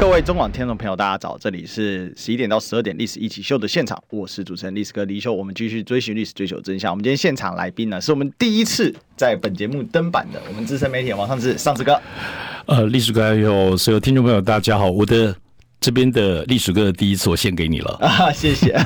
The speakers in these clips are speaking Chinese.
各位中广听众朋友，大家早！这里是十一点到十二点《历史一起秀》的现场，我是主持人历史哥黎秀。我们继续追寻历史，追求真相。我们今天现场来宾呢，是我们第一次在本节目登板的我们资深媒体王尚志，尚志哥。呃，历史哥还有所有听众朋友，大家好，我的。这边的历史哥的第一次，我献给你了啊！谢谢，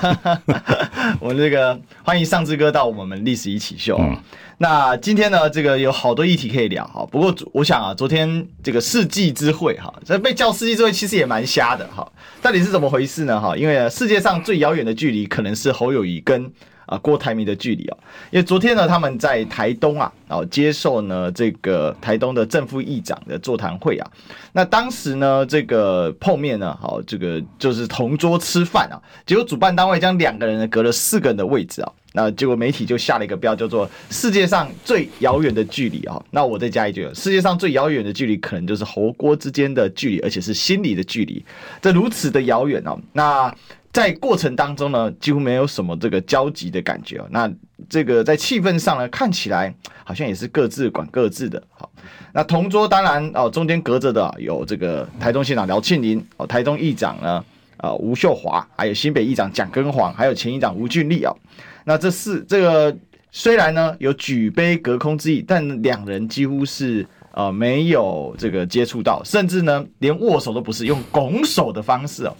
我们这个欢迎尚志哥到我们历史一起秀。嗯，那今天呢，这个有好多议题可以聊哈。不过我想啊，昨天这个世纪之会哈，这被叫世纪之会，其实也蛮瞎的哈。到底是怎么回事呢？哈，因为世界上最遥远的距离，可能是侯友宜跟。啊，郭台铭的距离哦，因为昨天呢，他们在台东啊，然后接受呢这个台东的正副议长的座谈会啊，那当时呢，这个碰面呢，好，这个就是同桌吃饭啊，结果主办单位将两个人呢隔了四个人的位置啊，那结果媒体就下了一个标，叫做“世界上最遥远的距离”啊，那我再加一句，世界上最遥远的距离，可能就是侯郭之间的距离，而且是心理的距离，这如此的遥远哦，那。在过程当中呢，几乎没有什么这个交集的感觉。那这个在气氛上呢，看起来好像也是各自管各自的。好，那同桌当然哦，中间隔着的有这个台中县长廖庆林哦，台中议长呢啊吴秀华，还有新北议长蒋根煌，还有前议长吴俊立啊。那这四这个虽然呢有举杯隔空之意，但两人几乎是呃没有这个接触到，甚至呢连握手都不是，用拱手的方式哦。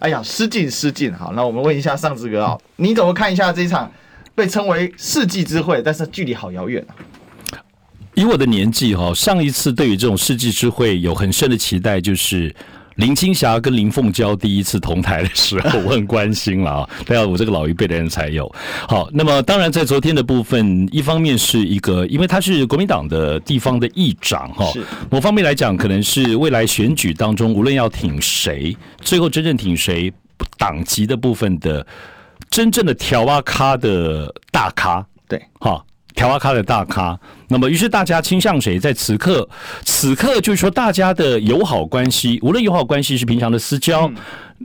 哎呀，失敬失敬！好，那我们问一下尚志哥啊，你怎么看一下这一场被称为世纪之会，但是距离好遥远啊？以我的年纪哈，上一次对于这种世纪之会有很深的期待，就是。林青霞跟林凤娇第一次同台的时候，我很关心了啊！都要我这个老一辈的人才有。好，那么当然在昨天的部分，一方面是一个，因为他是国民党的地方的议长哈，某方面来讲，可能是未来选举当中，无论要挺谁，最后真正挺谁，党籍的部分的真正的条啊咖的大咖，对，哈。条啊咖的大咖，那么于是大家倾向谁？在此刻，此刻就是说大家的友好关系，无论友好关系是平常的私交。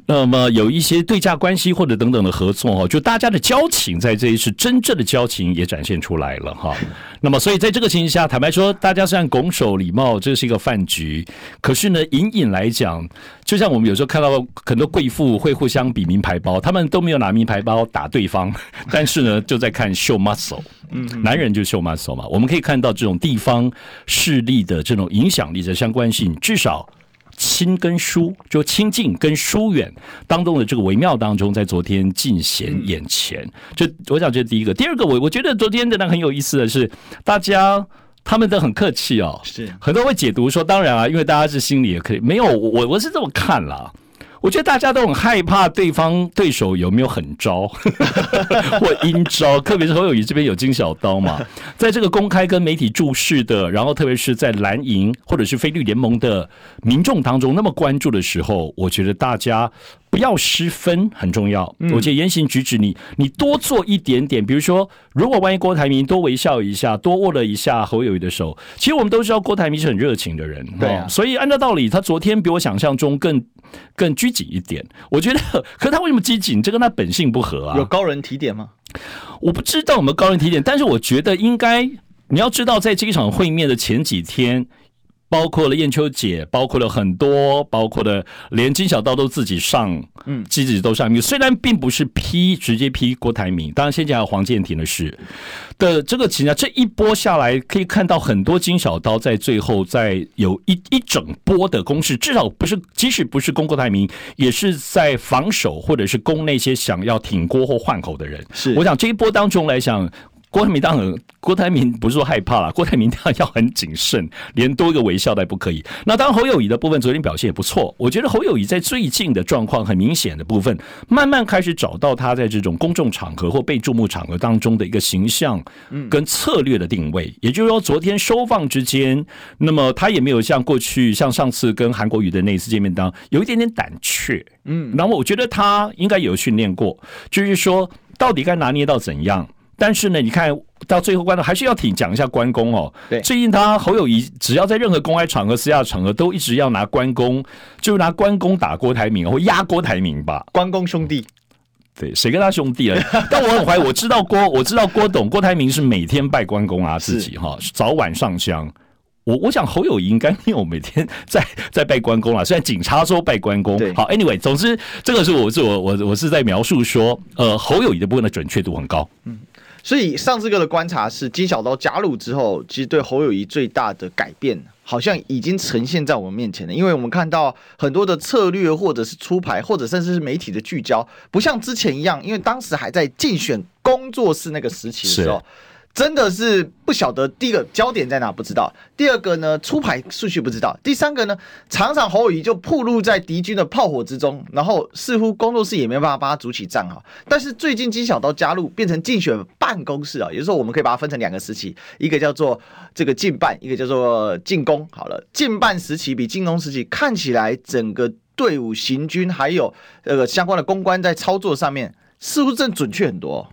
那么有一些对价关系或者等等的合作哈，就大家的交情在这一次真正的交情也展现出来了哈。那么所以在这个情形下，坦白说，大家虽然拱手礼貌，这是一个饭局，可是呢，隐隐来讲，就像我们有时候看到很多贵妇会互相比名牌包，他们都没有拿名牌包打对方，但是呢，就在看秀 muscle，嗯，男人就秀 muscle 嘛。我们可以看到这种地方势力的这种影响力的相关性，至少。亲跟疏，就亲近跟疏远当中的这个微妙当中，在昨天尽显眼前。这我想，这是第一个。第二个，我我觉得昨天的那很有意思的是，大家他们都很客气哦，是很多会解读说，当然啊，因为大家是心里也可以没有我，我是这么看啦。我觉得大家都很害怕对方对手有没有狠招 或阴招，特别是侯友宜这边有金小刀嘛，在这个公开跟媒体注视的，然后特别是在蓝营或者是菲律联盟的民众当中那么关注的时候，我觉得大家。不要失分很重要，我觉得言行举止你你多做一点点，比如说，如果万一郭台铭多微笑一下，多握了一下侯友宜的手，其实我们都知道郭台铭是很热情的人，对啊，所以按照道理，他昨天比我想象中更更拘谨一点。我觉得，可是他为什么拘谨？这跟他本性不合啊？有高人提点吗？我不知道有没有高人提点，但是我觉得应该你要知道，在这一场会面的前几天。包括了燕秋姐，包括了很多，包括了连金小刀都自己上，嗯，自己都上。虽然并不是批直接批郭台铭，当然现在还有黄健庭的事的这个情况，这一波下来可以看到很多金小刀在最后在有一一整波的攻势，至少不是，即使不是攻郭台铭，也是在防守或者是攻那些想要挺郭或换口的人。是，我想这一波当中来讲。郭台铭当然，郭台铭不是说害怕了，郭台铭当然要很谨慎，连多一个微笑都不可以。那当然侯友谊的部分昨天表现也不错，我觉得侯友谊在最近的状况很明显的部分，慢慢开始找到他在这种公众场合或被注目场合当中的一个形象跟策略的定位。也就是说，昨天收放之间，那么他也没有像过去像上次跟韩国瑜的那一次见面当有一点点胆怯。嗯，那么我觉得他应该有训练过，就是说到底该拿捏到怎样。但是呢，你看到最后关头还是要挺讲一下关公哦。对，最近他侯友谊只要在任何公开场合、私下场合，都一直要拿关公，就拿关公打郭台铭或压郭台铭吧。关公兄弟，对，谁跟他兄弟了？但我很怀疑，我知道郭，我知道郭董郭台铭是每天拜关公啊，自己哈早晚上香。我我想侯友谊应该没有每天 在在拜关公了，虽然警察说拜关公。好，Anyway，总之这个是我是我我我是在描述说，呃，侯友谊的部分的准确度很高。嗯，所以上次哥的观察是金小刀加入之后，其实对侯友谊最大的改变，好像已经呈现在我们面前了。因为我们看到很多的策略，或者是出牌，或者甚至是媒体的聚焦，不像之前一样，因为当时还在竞选工作室那个时期的时候。真的是不晓得，第一个焦点在哪不知道，第二个呢出牌顺序不知道，第三个呢常常侯友宜就暴露在敌军的炮火之中，然后似乎工作室也没办法帮他组起战哈。但是最近金小刀加入变成竞选办公室啊，也就是说我们可以把它分成两个时期，一个叫做这个进办，一个叫做进攻。好了，进办时期比进攻时期看起来整个队伍行军还有呃相关的公关在操作上面似乎正准确很多。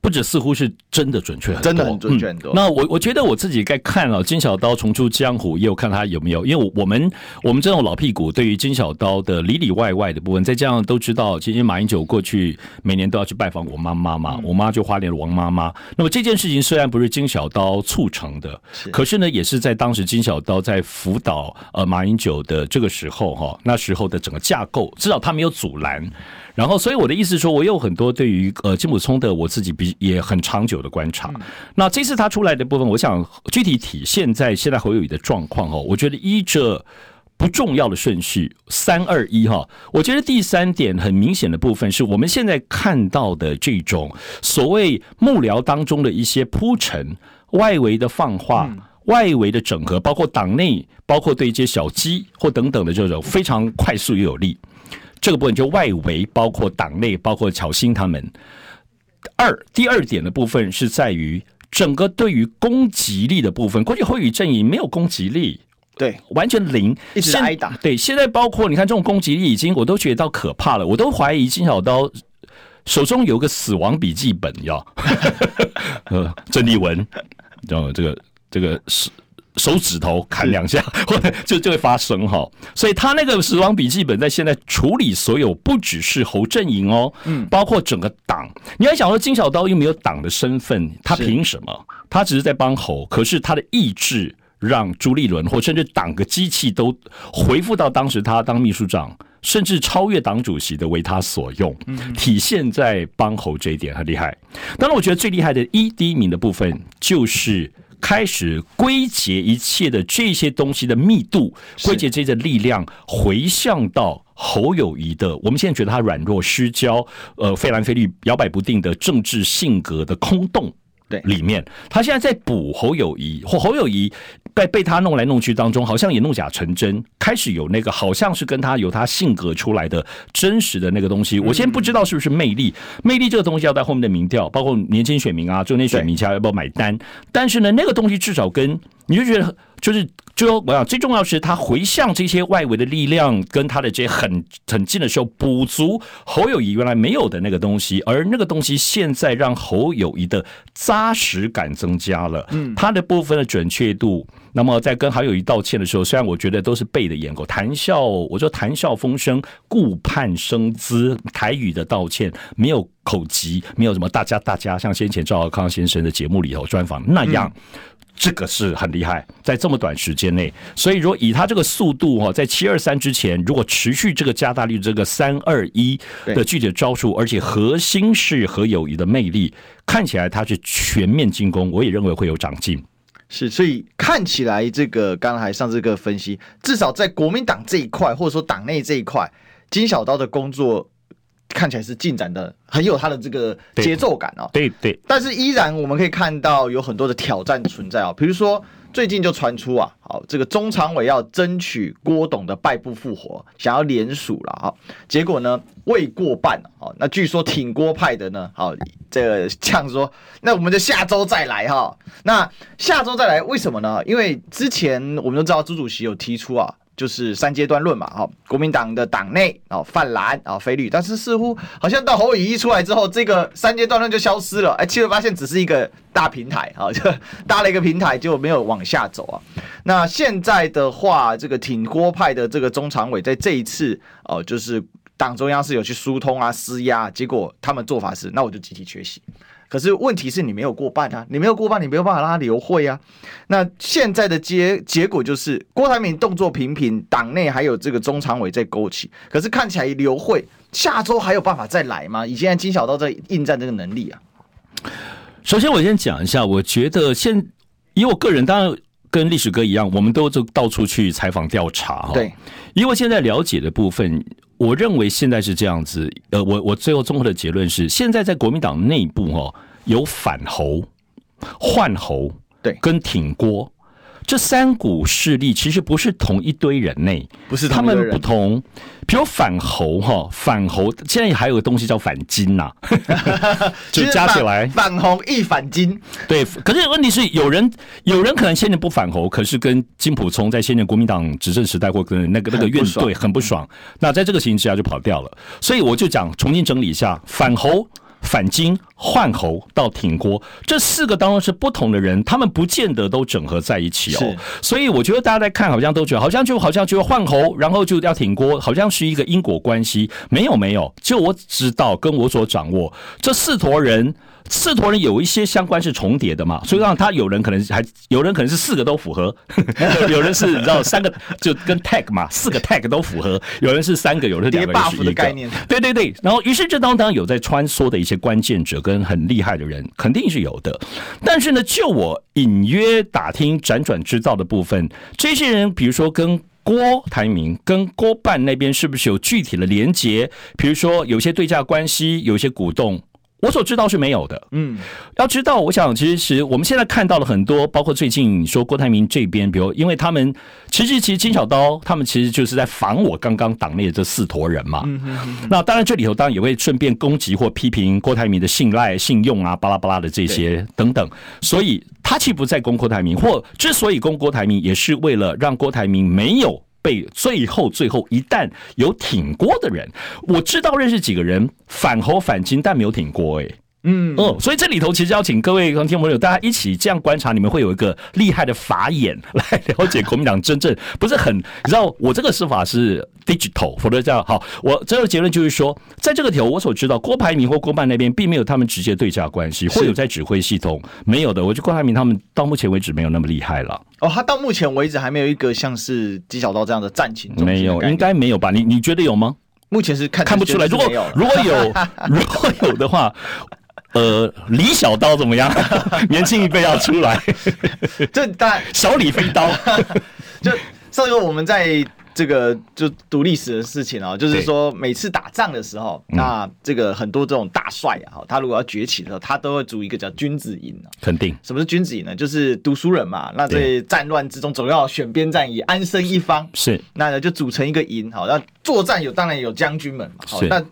不止似乎是真的准确很多，真的很准确很多。嗯、那我我觉得我自己该看了金小刀重出江湖，也有看他有没有，因为我们我们这种老屁股对于金小刀的里里外外的部分，再加上都知道，其实马英九过去每年都要去拜访我妈妈嘛，嗯、我妈就花莲的王妈妈。那么这件事情虽然不是金小刀促成的，可是呢，也是在当时金小刀在辅导呃马英九的这个时候哈，那时候的整个架构，至少他没有阻拦。然后，所以我的意思说，我有很多对于呃金普聪的我自己比也很长久的观察。那这次他出来的部分，我想具体体现在现在侯友宜的状况哦。我觉得依着不重要的顺序，三二一哈。我觉得第三点很明显的部分，是我们现在看到的这种所谓幕僚当中的一些铺陈、外围的放话、外围的整合，包括党内，包括对一些小鸡或等等的这种非常快速又有力。这个部分就外围，包括党内，包括巧芯他们。二，第二点的部分是在于整个对于攻击力的部分，过去侯友宜阵营没有攻击力，对，完全零，一直挨打。对，现在包括你看这种攻击力，已经我都觉得到可怕了，我都怀疑金小刀手中有个死亡笔记本，要，呃，郑丽文，然后这个这个是。手指头砍两下，或者就就会发生哈，所以他那个死亡笔记本在现在处理所有，不只是侯阵营哦，嗯，包括整个党。你要想说金小刀又没有党的身份，他凭什么？他只是在帮侯，可是他的意志让朱立伦或甚至党个机器都回复到当时他当秘书长，甚至超越党主席的为他所用，体现在帮侯这一点很厉害。当然，我觉得最厉害的一第一名的部分就是。开始归结一切的这些东西的密度，归结这些力量回向到侯友谊的。我们现在觉得他软弱失焦，呃，费兰费绿摇摆不定的政治性格的空洞。对，里面他现在在补侯友谊，或侯友谊被被他弄来弄去当中，好像也弄假成真，开始有那个好像是跟他有他性格出来的真实的那个东西。我先不知道是不是魅力，魅力这个东西要在后面的民调，包括年轻选民啊，中年选民家要不要买单？但是呢，那个东西至少跟你就觉得。就是，就我想最重要是他回向这些外围的力量，跟他的这些很很近的时候，补足侯友谊原来没有的那个东西，而那个东西现在让侯友谊的扎实感增加了，嗯，他的部分的准确度。那么在跟好友一道歉的时候，虽然我觉得都是背的眼狗谈笑，我说谈笑风生，顾盼生姿，台语的道歉没有口疾，没有什么大家大家像先前赵少康先生的节目里头专访那样。嗯这个是很厉害，在这么短时间内，所以如果以他这个速度哈，在七二三之前，如果持续这个加大率，这个三二一的具体的招数，而且核心是和友谊的魅力，看起来他是全面进攻，我也认为会有长进。是，所以看起来这个刚才上这个分析，至少在国民党这一块，或者说党内这一块，金小刀的工作。看起来是进展的很有它的这个节奏感哦，对对，但是依然我们可以看到有很多的挑战存在啊，比如说最近就传出啊，好这个中常委要争取郭董的败部复活，想要联署了啊，结果呢未过半啊，那据说挺郭派的呢，好这个这样说，那我们就下周再来哈，那下周再来为什么呢？因为之前我们都知道朱主席有提出啊。就是三阶段论嘛，哈，国民党的党内啊泛蓝啊非绿，但是似乎好像到侯友宜一出来之后，这个三阶段论就消失了，哎，结果发现只是一个大平台啊，就搭了一个平台就没有往下走啊。那现在的话，这个挺郭派的这个中常委在这一次哦，就是党中央是有去疏通啊施压，结果他们做法是，那我就集体缺席。可是问题是你没有过半啊，你没有过半，你没有办法让他留会啊。那现在的结结果就是郭台铭动作频频，党内还有这个中常委在勾起，可是看起来留会下周还有办法再来吗？以现在金小刀在应战这个能力啊。首先我先讲一下，我觉得现以我个人，当然跟历史哥一样，我们都就到处去采访调查哈。对，因为现在了解的部分。我认为现在是这样子，呃，我我最后综合的结论是，现在在国民党内部哈，有反侯、换侯，对，跟挺郭。这三股势力其实不是同一堆人内，不是他们不同。比如反侯哈，反侯现在还有个东西叫反金呐、啊，就加起来反侯亦反金。对，可是问题是有人有人可能现在不反侯，可是跟金普聪在现在国民党执政时代或跟那个那个院队很不爽，那在这个情形之下就跑掉了。所以我就讲重新整理一下反侯。反金换侯到挺郭，这四个当中是不同的人，他们不见得都整合在一起哦。所以我觉得大家在看，好像都觉得好像就好像就换侯，然后就要挺郭，好像是一个因果关系。没有没有，就我知道跟我所掌握，这四坨人。四坨人有一些相关是重叠的嘛，所以让他有人可能还有人可能是四个都符合，有人是你知道三个就跟 tag 嘛，四个 tag 都符合，有人是三个，有人是两个，叠 buff 的概念，对对对。然后于是这当当有在穿梭的一些关键者跟很厉害的人，肯定是有的。但是呢，就我隐约打听、辗转知道的部分，这些人比如说跟郭台铭跟郭办那边是不是有具体的连结？比如说有些对价关系，有些鼓动。我所知道是没有的。嗯，要知道，我想其实我们现在看到了很多，包括最近说郭台铭这边，比如因为他们其实其实金小刀他们其实就是在防我刚刚党内的这四坨人嘛。嗯嗯。那当然这里头当然也会顺便攻击或批评郭台铭的信赖、信用啊，巴拉巴拉的这些等等。所以他其实不在攻郭台铭，或之所以攻郭台铭，也是为了让郭台铭没有。被最后最后一旦有挺过的人，我知道认识几个人反侯反金，但没有挺郭哎。嗯哦，所以这里头其实要请各位观众朋友，大家一起这样观察，你们会有一个厉害的法眼来了解国民党真正不是很，你知道我这个说法是 digital，否则这样好。我最后结论就是说，在这个条我所知道，郭台铭或郭办那边并没有他们直接对价关系，或有在指挥系统没有的。我觉得郭台铭他们到目前为止没有那么厉害了。哦，他到目前为止还没有一个像是金小刀这样的战情，没有，应该没有吧？你你觉得有吗？目前是看看不出来。如果如果有 如果有的话。呃，李小刀怎么样？年轻一辈要出来，这当然 小李飞刀。就上个我们在这个就读历史的事情啊，就是说每次打仗的时候，那这个很多这种大帅啊，他如果要崛起的时候，他都会组一个叫君子营。肯定，什么是君子营呢？就是读书人嘛，那在战乱之中总要选边站，以安身一方。是，那呢就组成一个营，好，那作战有当然有将军们嘛，好，那。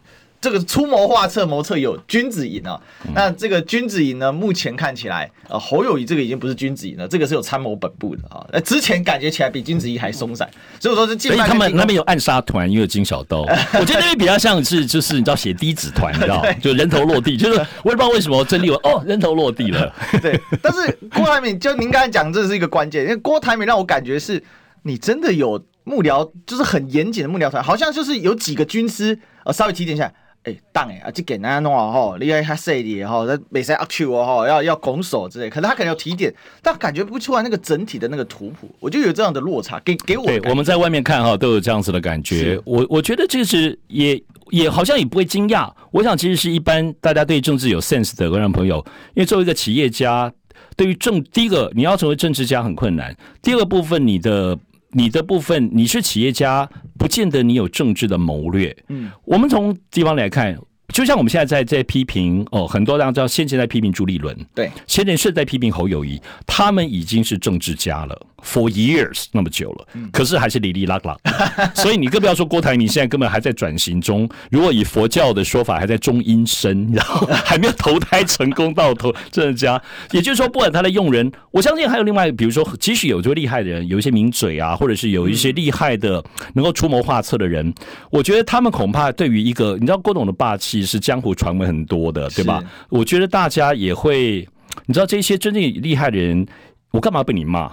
这个出谋划策谋策有君子营啊，那这个君子营呢，目前看起来，呃，侯友谊这个已经不是君子营了，这个是有参谋本部的啊。那之前感觉起来比君子营还松散，所以说是。所以他们那边有暗杀团，也有金小刀。我觉得那边比较像是就是你知道写低子团，你知道，就人头落地，就是我也不知道为什么郑丽文哦人头落地了。对，但是郭台铭就您刚才讲，这是一个关键，因为郭台铭让我感觉是你真的有幕僚，就是很严谨的幕僚团，好像就是有几个军师呃稍微提点一下。哎，当哎啊，就给人家弄啊哈，厉害他势力哈，在比赛阿 Q 哦哈，要要拱手之类，可是他可能有提点，但感觉不出来那个整体的那个图谱，我就有这样的落差，给给我。对，我们在外面看哈，都有这样子的感觉。我我觉得这是也也好像也不会惊讶。我想其实是一般大家对政治有 sense 的观众朋友，因为作为一个企业家，对于政第一个你要成为政治家很困难，第二个部分你的。你的部分，你是企业家，不见得你有政治的谋略。嗯，我们从地方来看，就像我们现在在在批评哦，很多人知道，先前在批评朱立伦，对，先前是在批评侯友谊，他们已经是政治家了，for years 那么久了，可是还是哩哩啦啦，所以你更不要说郭台铭现在根本还在转型中，如果以佛教的说法，还在中阴身，然后还没有投胎成功到投政治家，也就是说，不管他的用人，我相信还有另外，比如说，即使有这个厉害的人，有一些名嘴啊，或者是有一些厉害的能够出谋划策的人，我觉得他们恐怕对于一个，你知道郭董的霸气。是江湖传闻很多的，对吧？我觉得大家也会，你知道这些真正厉害的人，我干嘛被你骂，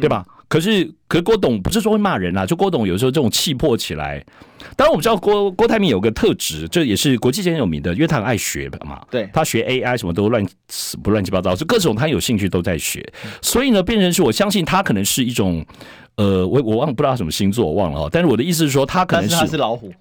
对吧？可是，可是郭董不是说会骂人啊，就郭董有时候这种气魄起来。当然，我们知道郭郭台铭有个特质，这也是国际间有名的，因为他很爱学嘛。对，他学 AI 什么都乱不乱七八糟，就各种他有兴趣都在学。所以呢，变成是我相信他可能是一种，呃，我我忘不知道什么星座，我忘了哦。但是我的意思是说，他可能是，他是老虎。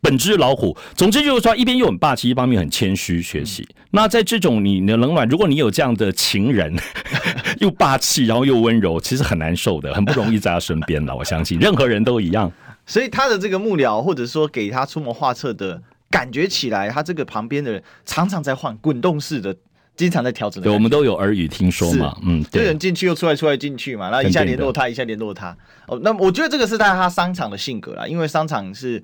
本质老虎，总之就是说，一边又很霸气，一方面很谦虚学习。那在这种你的冷暖，如果你有这样的情人，又霸气，然后又温柔，其实很难受的，很不容易在他身边了。我相信任何人都一样。所以他的这个幕僚，或者说给他出谋划策的感觉起来，他这个旁边的人常常在换滚动式的，经常在调整。对，我们都有耳语听说嘛，嗯，对，人进去又出来，出来进去嘛，然后一下联络他，一下联络他。哦，那我觉得这个是在他商场的性格啦，因为商场是。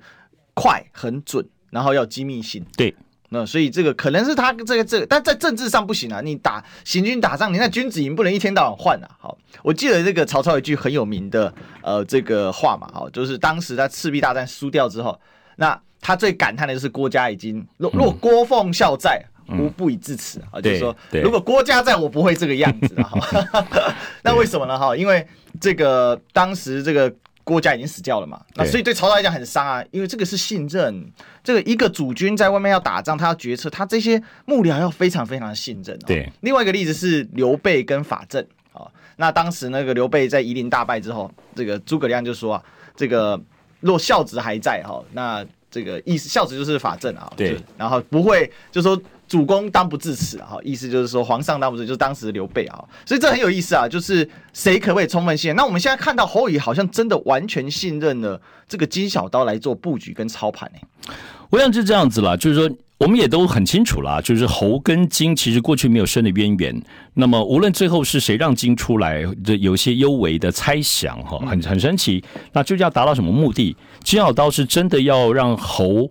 快很准，然后要机密性。对，那所以这个可能是他这个这个，但在政治上不行啊！你打行军打仗，你那君子营不能一天到晚换啊！好，我记得这个曹操有一句很有名的呃这个话嘛，好，就是当时他赤壁大战输掉之后，那他最感叹的就是郭家已经若若郭奉孝在，吾、嗯、不以至此啊！就是说，如果郭家在我不会这个样子的哈。那为什么呢？哈，因为这个当时这个。郭嘉已经死掉了嘛？那所以对曹操来讲很伤啊，因为这个是信任，这个一个主君在外面要打仗，他要决策，他这些幕僚要非常非常的信任。对，另外一个例子是刘备跟法正啊，那当时那个刘备在夷陵大败之后，这个诸葛亮就说啊，这个若孝子还在哈，那这个意思孝子就是法正啊，对，然后不会就说。主公当不至此啊，意思就是说皇上当不至，就是当时的刘备啊，所以这很有意思啊，就是谁可不可以充分信任？那我们现在看到侯友宜好像真的完全信任了这个金小刀来做布局跟操盘呢。我想是这样子啦，就是说我们也都很清楚啦，就是侯跟金其实过去没有深的渊源。那么无论最后是谁让金出来，这有些幽微的猜想哈，很很神奇。那究竟要达到什么目的？金小刀是真的要让侯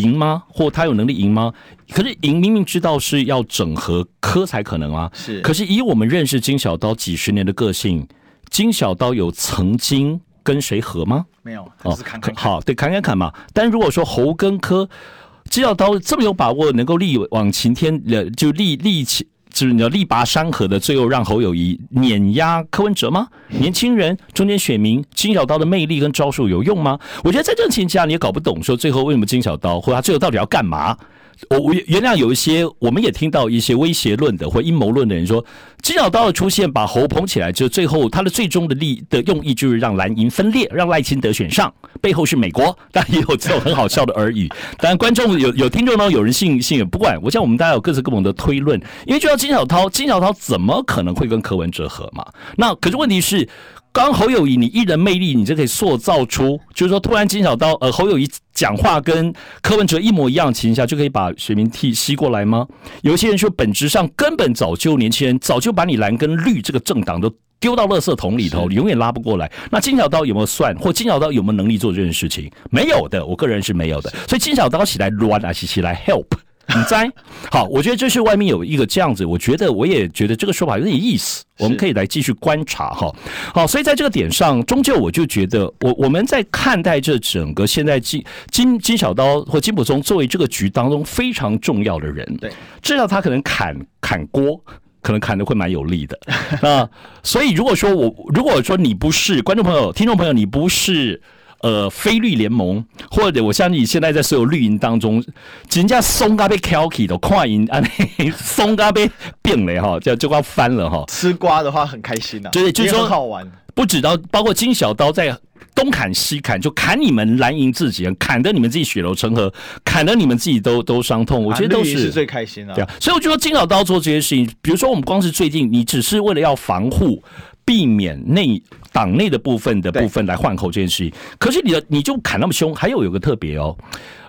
赢吗？或他有能力赢吗？可是赢明明知道是要整合科才可能啊。是。可是以我们认识金小刀几十年的个性，金小刀有曾经跟谁合吗？没有。哦，砍砍砍好，对，砍砍砍嘛。但如果说侯跟科，金小刀这么有把握能够力挽擎天，呃，就力力起。就是你要力拔山河的，最后让侯友谊碾压柯文哲吗？年轻人、中间选民，金小刀的魅力跟招数有用吗？我觉得在这种情况下，你也搞不懂，说最后为什么金小刀，或者他最后到底要干嘛？我我原谅有一些，我们也听到一些威胁论的或阴谋论的人说，金小刀的出现把侯捧起来，就最后他的最终的利的用意就是让蓝营分裂，让赖清德选上，背后是美国，但也有这种很好笑的耳语。当然，观众有有听众呢，有人信信也，不管，我想我们大家有各自各种的推论，因为就像金小刀，金小刀怎么可能会跟柯文哲合嘛？那可是问题是。刚侯友谊，你一人魅力，你就可以塑造出，就是说，突然金小刀，呃，侯友谊讲话跟柯文哲一模一样的情况下，就可以把选民替吸过来吗？有一些人说，本质上根本早就年轻人早就把你蓝跟绿这个政党都丢到垃圾桶里头，你永远拉不过来。那金小刀有没有算，或金小刀有没有能力做这件事情？没有的，我个人是没有的。所以金小刀起来乱啊，起起来 help。你在好，我觉得这是外面有一个这样子，我觉得我也觉得这个说法有点意思，我们可以来继续观察哈。好，所以在这个点上，终究我就觉得，我我们在看待这整个现在金金金小刀或金普松作为这个局当中非常重要的人，对，知道他可能砍砍锅，可能砍的会蛮有力的 啊。所以如果说我如果说你不是观众朋友、听众朋友，你不是。呃，非绿联盟，或者我相信现在在所有绿营当中，人家松嘎被 Kelky 的跨营啊，松嘎被变了哈，就就要翻了哈。吃瓜的话很开心呐、啊，对，就是说好玩。不止到包括金小刀在东砍西砍，就砍你们蓝营自己，砍得你们自己血流成河，砍得你们自己都都伤痛。我觉得都是，是最开心的、啊。对啊，所以我觉得金小刀做这些事情，比如说我们光是最近，你只是为了要防护。避免内党内的部分的部分来换口这件事情，可是你的你就砍那么凶，还有有个特别哦，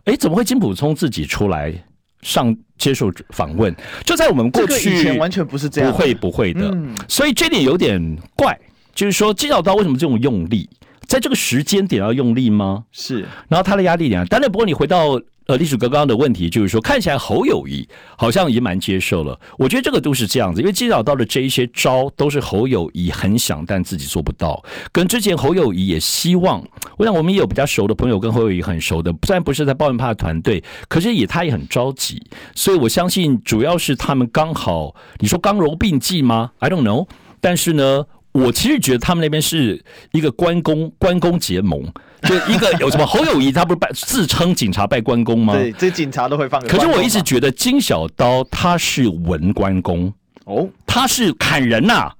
哎，怎么会金普聪自己出来上接受访问，就在我们过去以前完全不是这样，不会不会的，嗯、所以这点有点怪，就是说金小刀为什么这种用力，在这个时间点要用力吗？是，然后他的压力点，当然不过你回到。呃，历史哥刚刚的问题就是说，看起来侯友谊好像也蛮接受了。我觉得这个都是这样子，因为金小刀的这一些招都是侯友谊很想，但自己做不到。跟之前侯友谊也希望，我想我们也有比较熟的朋友跟侯友谊很熟的，虽然不是在爆米花团队，可是也他也很着急。所以我相信，主要是他们刚好，你说刚柔并济吗？I don't know。但是呢，我其实觉得他们那边是一个关公关公结盟。就一个有什么侯友谊，他不是拜自称警察拜关公吗？对，这警察都会放。可是我一直觉得金小刀他是文关公哦，他是砍人呐、啊，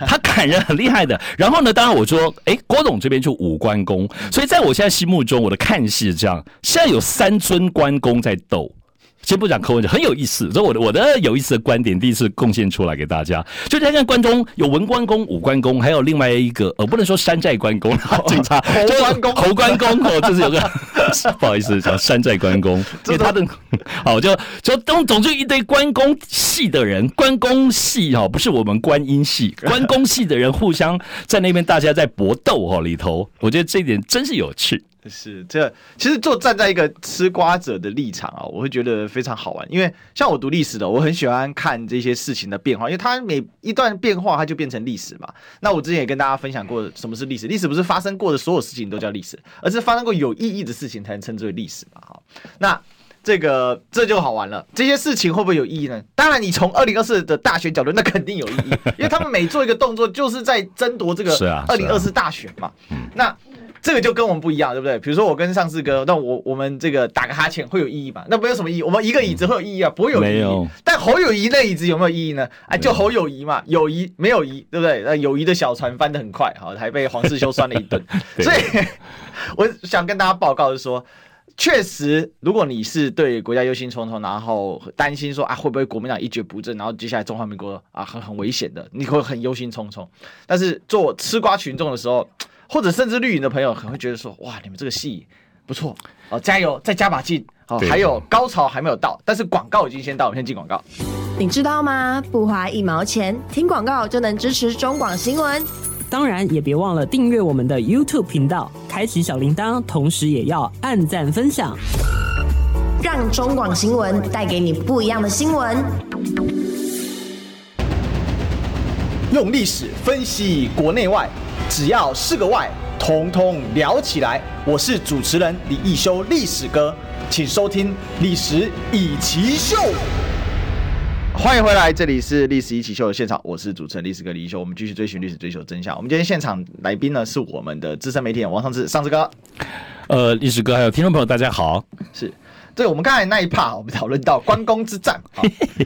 他砍人很厉害的。然后呢，当然我说，哎，郭董这边就武关公，所以在我现在心目中，我的看戏是这样，现在有三尊关公在斗。先不讲柯文哲，很有意思。所以我的我的有意思的观点，第一次贡献出来给大家。就大家看，关中有文关公、武关公，还有另外一个，呃，不能说山寨关公，警察 侯关公、侯关公哦，就是有个 不好意思叫山寨关公，因为他的好就就总总之一堆关公系的人，关公系哈，不是我们观音系，关公系的人互相在那边大家在搏斗哈里头，我觉得这一点真是有趣。是这，其实就站在一个吃瓜者的立场啊，我会觉得非常好玩。因为像我读历史的，我很喜欢看这些事情的变化，因为它每一段变化，它就变成历史嘛。那我之前也跟大家分享过，什么是历史？历史不是发生过的所有事情都叫历史，而是发生过有意义的事情才能称之为历史嘛。好，那这个这就好玩了。这些事情会不会有意义呢？当然，你从二零二四的大选角度，那肯定有意义，因为他们每做一个动作，就是在争夺这个二零二四大选嘛。那这个就跟我们不一样，对不对？比如说我跟上次哥，那我我们这个打个哈欠会有意义吗？那没有什么意义。我们一个椅子会有意义啊？不会有意义。没有。但侯友谊那椅子有没有意义呢？哎，就侯友谊嘛，友谊没有谊，对不对？那友谊的小船翻得很快，好，还被黄世修酸了一顿。所以我想跟大家报告的是说，确实，如果你是对国家忧心忡忡，然后担心说啊会不会国民党一蹶不振，然后接下来中华民国啊很很危险的，你会很忧心忡忡。但是做吃瓜群众的时候。或者甚至绿营的朋友可能会觉得说，哇，你们这个戏不错哦，加油，再加把劲哦，还有高潮还没有到，但是广告已经先到，我们先进广告。你知道吗？不花一毛钱，听广告就能支持中广新闻。当然也别忘了订阅我们的 YouTube 频道，开启小铃铛，同时也要按赞分享，让中广新闻带给你不一样的新闻。用历史分析国内外。只要是个“外”，统统聊起来。我是主持人李一修，历史哥，请收听《历史以奇秀》。欢迎回来，这里是《历史一起秀》的现场，我是主持人历史哥李一修。我们继续追寻历史，追求真相。我们今天现场来宾呢，是我们的资深媒体人王尚志，尚志哥。呃，历史哥还有听众朋友，大家好。是。对，我们刚才那一趴，我们讨论到关公之战。好，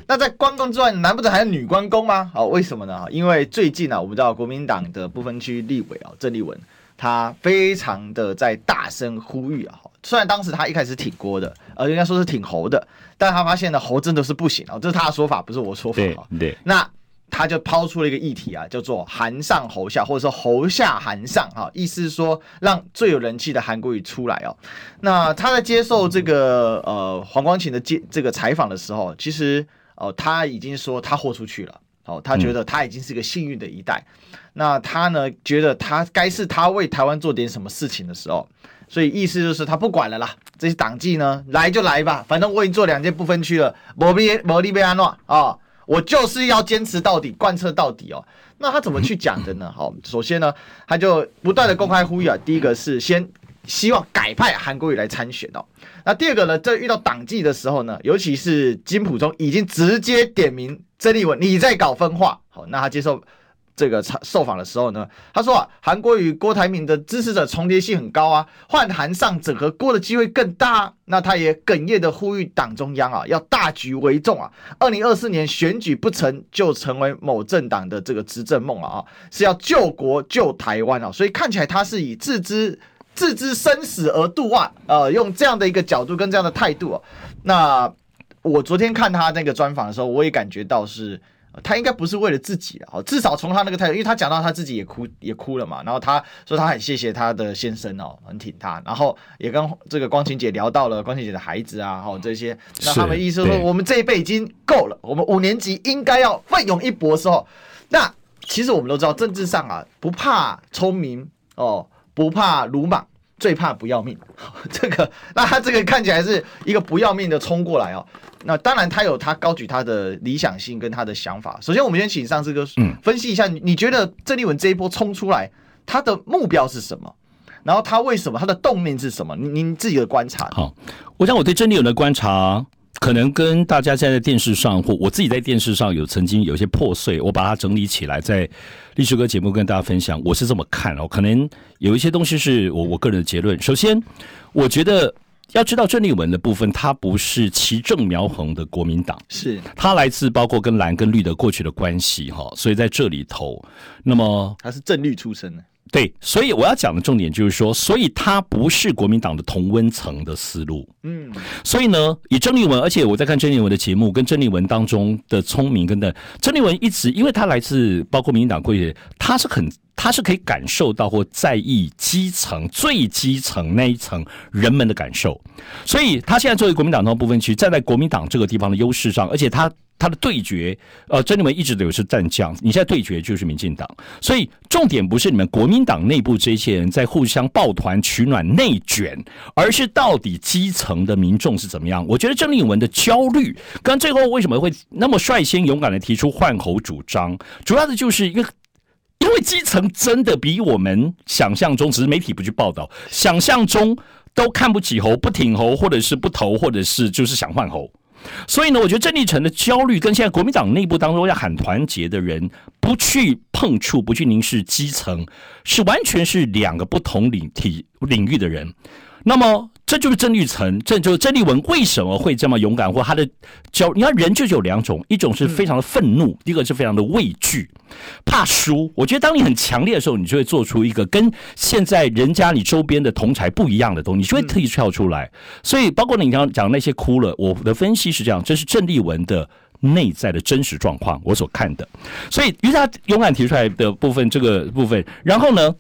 那在关公之外，难不成还有女关公吗？好，为什么呢？因为最近啊，我们知道国民党的不分区立委啊，郑立文，他非常的在大声呼吁啊。虽然当时他一开始挺郭的，呃，应该说是挺侯的，但他发现呢，侯真的是不行啊。这是他的说法，不是我说法。对对。那。他就抛出了一个议题啊，叫做“韩上侯下”或者说“侯下韩上”哈，意思是说让最有人气的韩国语出来哦。那他在接受这个呃黄光芹的接这个采访的时候，其实哦、呃、他已经说他豁出去了，哦，他觉得他已经是个幸运的一代。嗯、那他呢觉得他该是他为台湾做点什么事情的时候，所以意思就是他不管了啦，这些党纪呢来就来吧，反正我已经做两届不分区了，摩利摩利贝安诺啊。哦我就是要坚持到底，贯彻到底哦。那他怎么去讲的呢？好，首先呢，他就不断的公开呼吁啊。第一个是先希望改派韩国瑜来参选哦。那第二个呢，在遇到党纪的时候呢，尤其是金普中已经直接点名曾立文，你在搞分化。好，那他接受。这个受访的时候呢，他说啊，韩国与郭台铭的支持者重叠性很高啊，换韩上整合郭的机会更大。那他也哽咽的呼吁党中央啊，要大局为重啊。二零二四年选举不成就成为某政党的这个执政梦啊，是要救国救台湾啊。所以看起来他是以置之置之生死而度外，呃，用这样的一个角度跟这样的态度啊。那我昨天看他那个专访的时候，我也感觉到是。他应该不是为了自己啊，至少从他那个态度，因为他讲到他自己也哭也哭了嘛，然后他说他很谢谢他的先生哦，很挺他，然后也跟这个光晴姐聊到了光晴姐的孩子啊，哈这些，那他们意思说我们这一辈已经够了，我们五年级应该要奋勇一搏的时候，那其实我们都知道政治上啊，不怕聪明哦，不怕鲁莽。最怕不要命，这个那他这个看起来是一个不要命的冲过来哦。那当然他有他高举他的理想性跟他的想法。首先，我们先请上次哥分析一下，你觉得郑丽文这一波冲出来，他的目标是什么？然后他为什么他的动面是什么？您您自己的观察。好，我想我对郑丽文的观察。可能跟大家现在在电视上，或我自己在电视上有曾经有些破碎，我把它整理起来，在历史哥节目跟大家分享。我是这么看哦，可能有一些东西是我我个人的结论。首先，我觉得要知道郑丽文的部分，他不是旗正苗红的国民党，是他来自包括跟蓝跟绿的过去的关系哈，所以在这里头，那么他是正绿出身的。对，所以我要讲的重点就是说，所以他不是国民党的同温层的思路。嗯，所以呢，以郑丽文，而且我在看郑丽文的节目，跟郑丽文当中的聪明跟的郑丽文一直，因为他来自包括民进党过去，他是很，他是可以感受到或在意基层最基层那一层人们的感受，所以他现在作为国民党的部分区，站在国民党这个地方的优势上，而且他。他的对决，呃，郑丽文一直都是战将，你现在对决就是民进党，所以重点不是你们国民党内部这些人在互相抱团取暖、内卷，而是到底基层的民众是怎么样？我觉得郑丽文的焦虑，跟最后为什么会那么率先勇敢的提出换侯主张，主要的就是一个，因为基层真的比我们想象中，只是媒体不去报道，想象中都看不起侯、不挺侯，或者是不投，或者是就是想换侯。所以呢，我觉得郑立成的焦虑跟现在国民党内部当中要喊团结的人不去碰触、不去凝视基层，是完全是两个不同领体领域的人。那么。这就是郑丽程，这就是郑立文为什么会这么勇敢，或他的焦。你看人就是有两种，一种是非常的愤怒，嗯、一个是非常的畏惧，怕输。我觉得当你很强烈的时候，你就会做出一个跟现在人家你周边的同才不一样的东西，你就会特意跳出来。所以，包括你刚刚讲那些哭了，我的分析是这样，这是郑立文的内在的真实状况，我所看的。所以，于是他勇敢提出来的部分，这个部分，然后呢？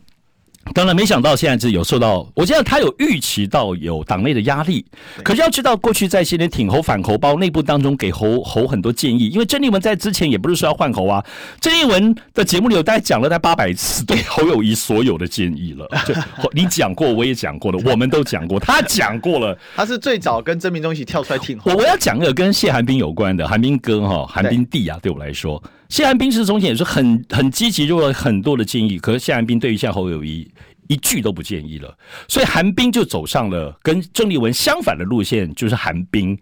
当然没想到现在是有受到，我记得他有预期到有党内的压力，可是要知道过去在些年挺侯反侯包内部当中给侯侯很多建议，因为郑丽文在之前也不是说要换侯啊，郑丽文的节目里有大概讲了大概八百次对侯友谊所有的建议了，就你讲过我也讲过了，我们都讲过，他讲过了，他是最早跟曾明忠一起跳出来挺侯。我我要讲一个跟谢寒冰有关的，寒冰哥哈，寒冰弟啊，对我来说。谢寒冰是从前也是很很积极，做了很多的建议。可是谢寒冰对于夏侯友谊一句都不建议了，所以韩冰就走上了跟郑丽文相反的路线，就是韩冰。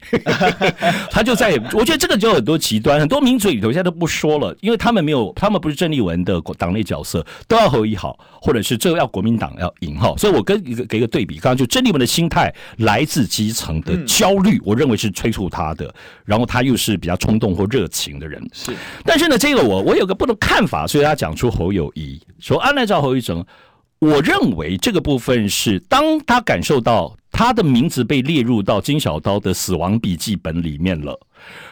他就在，我觉得这个就有很多极端，很多名嘴里头现在都不说了，因为他们没有，他们不是郑丽文的党内角色，都要侯友宜好，或者是这个要国民党要赢哈。所以我跟一个给一个对比，刚刚就郑丽文的心态来自基层的焦虑，我认为是催促他的，然后他又是比较冲动或热情的人，是，但是呢。这个我我有个不同看法，所以他讲出侯友谊说按照侯友宜，我认为这个部分是当他感受到他的名字被列入到金小刀的死亡笔记本里面了，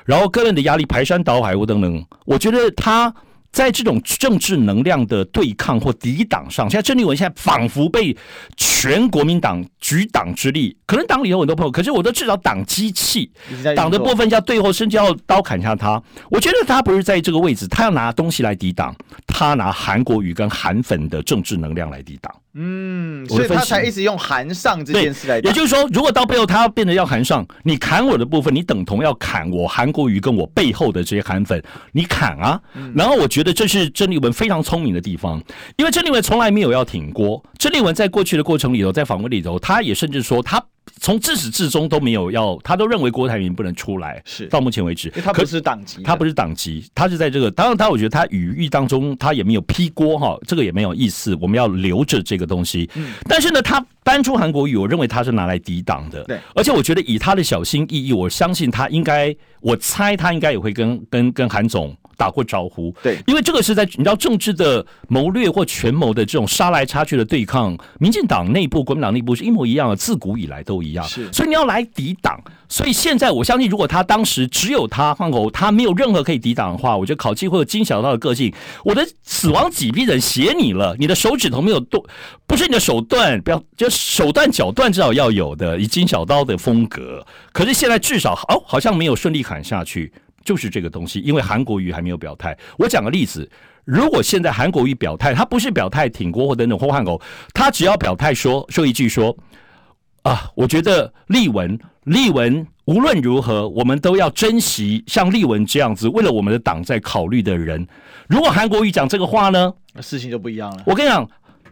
然后个人的压力排山倒海，我等等，我觉得他。在这种政治能量的对抗或抵挡上，现在郑丽文现在仿佛被全国民党举党之力，可能党里有很多朋友，可是我都至少党机器，党的部分要对后甚至要刀砍下他。我觉得他不是在这个位置，他要拿东西来抵挡，他拿韩国瑜跟韩粉的政治能量来抵挡。嗯，所以他才一直用韩上这件事来。也就是说，如果到背后他要变得要韩上，你砍我的部分，你等同要砍我韩国瑜跟我背后的这些韩粉，你砍啊。然后我觉得这是郑丽文非常聪明的地方，因为郑丽文从来没有要挺锅。郑丽文在过去的过程里头，在访问里头，他也甚至说他。从自始至终都没有要，他都认为郭台铭不能出来。是到目前为止，他不是党籍，他不是党籍，他是在这个。当然，他我觉得他语义当中，他也没有批锅哈，这个也没有意思。我们要留着这个东西。嗯，但是呢，他搬出韩国语，我认为他是拿来抵挡的。对，而且我觉得以他的小心翼翼，我相信他应该，我猜他应该也会跟跟跟韩总打过招呼。对，因为这个是在你知道政治的谋略或权谋的这种杀来杀去的对抗，民进党内部、国民党内部是一模一样的，自古以来都一样。是，所以你要来抵挡。所以现在我相信，如果他当时只有他换口，他没有任何可以抵挡的话，我觉得考纪会有金小刀的个性。我的死亡几逼人写你了，你的手指头没有动，不是你的手段，不要就手段脚段至少要有的，以金小刀的风格。可是现在至少哦，好像没有顺利砍下去，就是这个东西。因为韩国瑜还没有表态。我讲个例子，如果现在韩国瑜表态，他不是表态挺国或等等或换口，他只要表态说说一句说啊，我觉得立文。立文无论如何，我们都要珍惜像立文这样子为了我们的党在考虑的人。如果韩国瑜讲这个话呢，事情就不一样了。我跟你讲，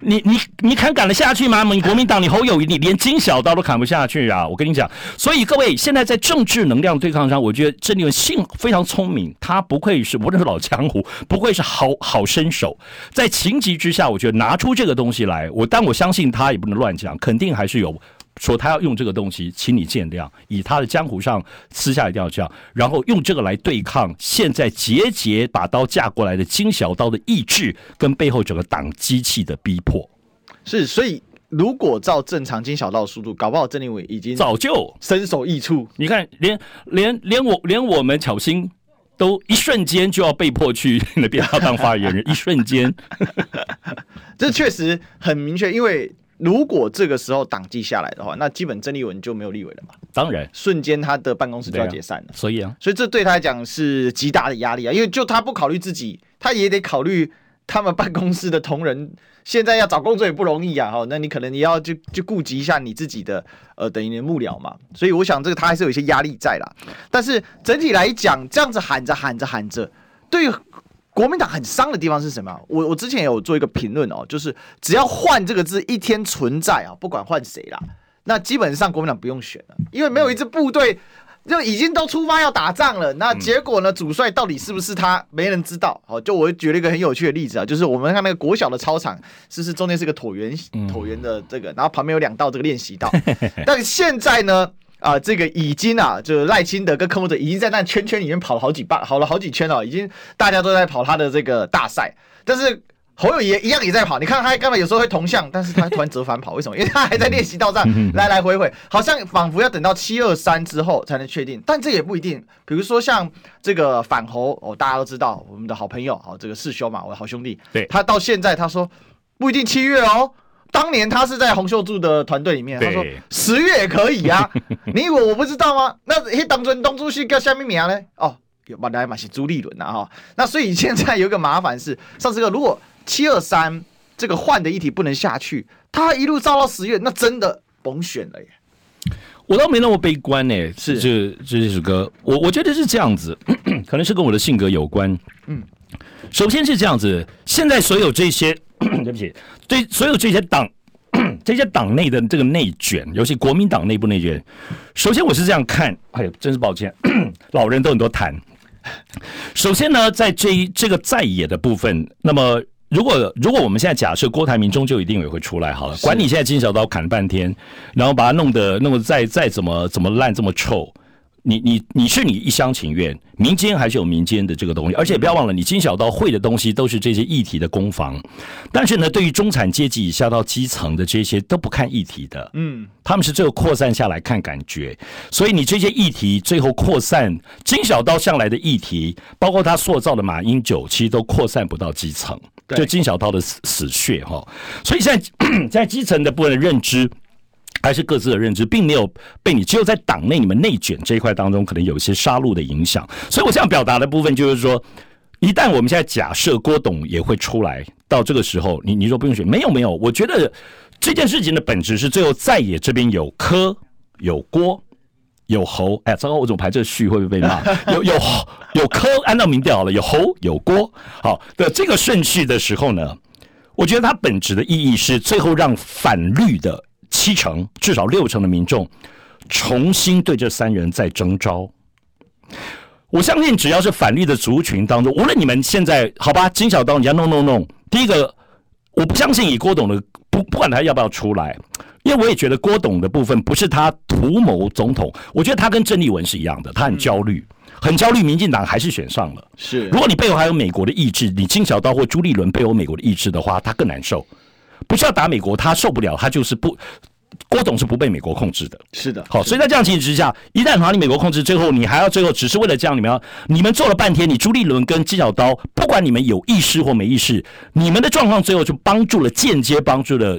你你你砍赶得下去吗？你国民党，你侯友谊，你连金小刀都砍不下去啊！我跟你讲，所以各位现在在政治能量对抗上，我觉得郑立文性非常聪明，他不愧是无论是老江湖，不愧是好好身手。在情急之下，我觉得拿出这个东西来，我但我相信他也不能乱讲，肯定还是有。说他要用这个东西，请你见谅。以他的江湖上私下一定要这样，然后用这个来对抗现在节节把刀架过来的金小刀的意志，跟背后整个党机器的逼迫。是，所以如果照正常金小刀的速度，搞不好郑立伟已经早就身首异处。你看，连连连我连我们巧心都一瞬间就要被迫去那边要当发言人，一瞬间，这确实很明确，因为。如果这个时候党纪下来的话，那基本郑丽文就没有立委了嘛？当然，瞬间他的办公室就要解散了。啊所以啊，所以这对他来讲是极大的压力啊，因为就他不考虑自己，他也得考虑他们办公室的同仁。现在要找工作也不容易啊，哈，那你可能你要就就顾及一下你自己的呃，等于你的幕僚嘛。所以我想这个他还是有一些压力在啦。但是整体来讲，这样子喊着喊着喊着，对。国民党很伤的地方是什么？我我之前也有做一个评论哦，就是只要“换”这个字一天存在啊，不管换谁啦，那基本上国民党不用选了，因为没有一支部队就已经都出发要打仗了。那结果呢，主帅到底是不是他，没人知道。哦，就我举了一个很有趣的例子啊，就是我们看那个国小的操场，是是中间是个椭圆椭圆的这个，然后旁边有两道这个练习道，但现在呢？啊，这个已经啊，就是赖清德跟柯文哲已经在那圈圈里面跑了好几半，跑了好几圈了，已经大家都在跑他的这个大赛。但是侯友也一样也在跑，你看他刚才有时候会同向，但是他突然折返跑，为什么？因为他还在练习道上来来回回，好像仿佛要等到七二三之后才能确定，但这也不一定。比如说像这个反侯哦，大家都知道我们的好朋友，好这个世兄嘛，我的好兄弟，对他到现在他说不一定七月哦。当年他是在洪秀柱的团队里面，他说十月也可以啊。你以为我不知道吗？那嘿，当初东珠西叫虾米名呢？哦，有马来马是朱立伦呐哈。那所以现在有一个麻烦是，上次个如果七二三这个换的议题不能下去，他一路造到十月，那真的甭选了耶。我倒没那么悲观呢、欸。是这这首歌，我我觉得是这样子，可能是跟我的性格有关。嗯，首先是这样子，现在所有这些。对不起，对所有这些党、这些党内的这个内卷，尤其国民党内部内卷，首先我是这样看，哎呦，真是抱歉，老人都很多痰。首先呢，在这一这个在野的部分，那么如果如果我们现在假设郭台铭终究一定也会出来好了，管你现在金小刀砍半天，然后把它弄得弄得再再怎么怎么烂这么臭。你你你是你一厢情愿，民间还是有民间的这个东西，而且不要忘了，你金小刀会的东西都是这些议题的攻防，但是呢，对于中产阶级以下到基层的这些都不看议题的，嗯，他们是最后扩散下来看感觉，所以你这些议题最后扩散，金小刀向来的议题，包括他塑造的马英九，其实都扩散不到基层，就金小刀的死死穴哈，所以现在 在基层的部分的认知。还是各自的认知，并没有被你只有在党内你们内卷这一块当中，可能有一些杀戮的影响。所以我想表达的部分就是说，一旦我们现在假设郭董也会出来，到这个时候，你你说不用选，没有没有，我觉得这件事情的本质是最后在野这边有柯有郭有侯，哎，糟糕，我怎么排这个序会不会被骂？有有有柯，按照民调好了，有侯有郭，好的这个顺序的时候呢，我觉得它本质的意义是最后让反绿的。七成至少六成的民众重新对这三人在征召，我相信只要是反绿的族群当中，无论你们现在好吧，金小刀你要弄弄弄，第一个我不相信以郭董的不不管他要不要出来，因为我也觉得郭董的部分不是他图谋总统，我觉得他跟郑丽文是一样的，他很焦虑，很焦虑，民进党还是选上了。是，如果你背后还有美国的意志，你金小刀或朱立伦背后美国的意志的话，他更难受。不是要打美国，他受不了，他就是不。郭董是不被美国控制的，是的，好，所以在这样情形之下，一旦把你美国控制，最后你还要最后只是为了这样，你们要你们做了半天，你朱立伦跟金小刀，不管你们有意识或没意识，你们的状况最后就帮助了间接帮助了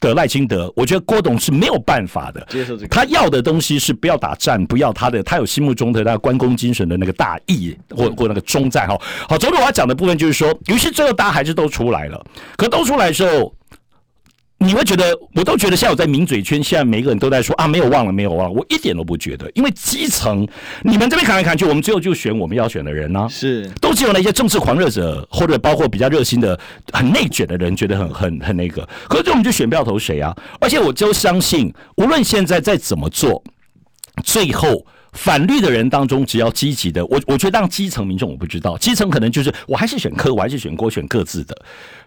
的赖清德。我觉得郭董是没有办法的，接受这个，他要的东西是不要打战，不要他的他有心目中的那个关公精神的那个大义或或那个忠在哈。好，总之我要讲的部分就是说，于是最后大家还是都出来了，可都出来的时候。你会觉得，我都觉得，现在我在名嘴圈，现在每个人都在说啊，没有忘了，没有忘了，我一点都不觉得，因为基层，你们这边砍来砍去，我们最后就选我们要选的人呢、啊，是，都只有那些政治狂热者，或者包括比较热心的、很内卷的人，觉得很很很那个，可是我们就选不要投谁啊？而且我就相信，无论现在再怎么做，最后。反绿的人当中，只要积极的，我我觉得让基层民众我不知道，基层可能就是我还是选科，我还是选郭，选各自的。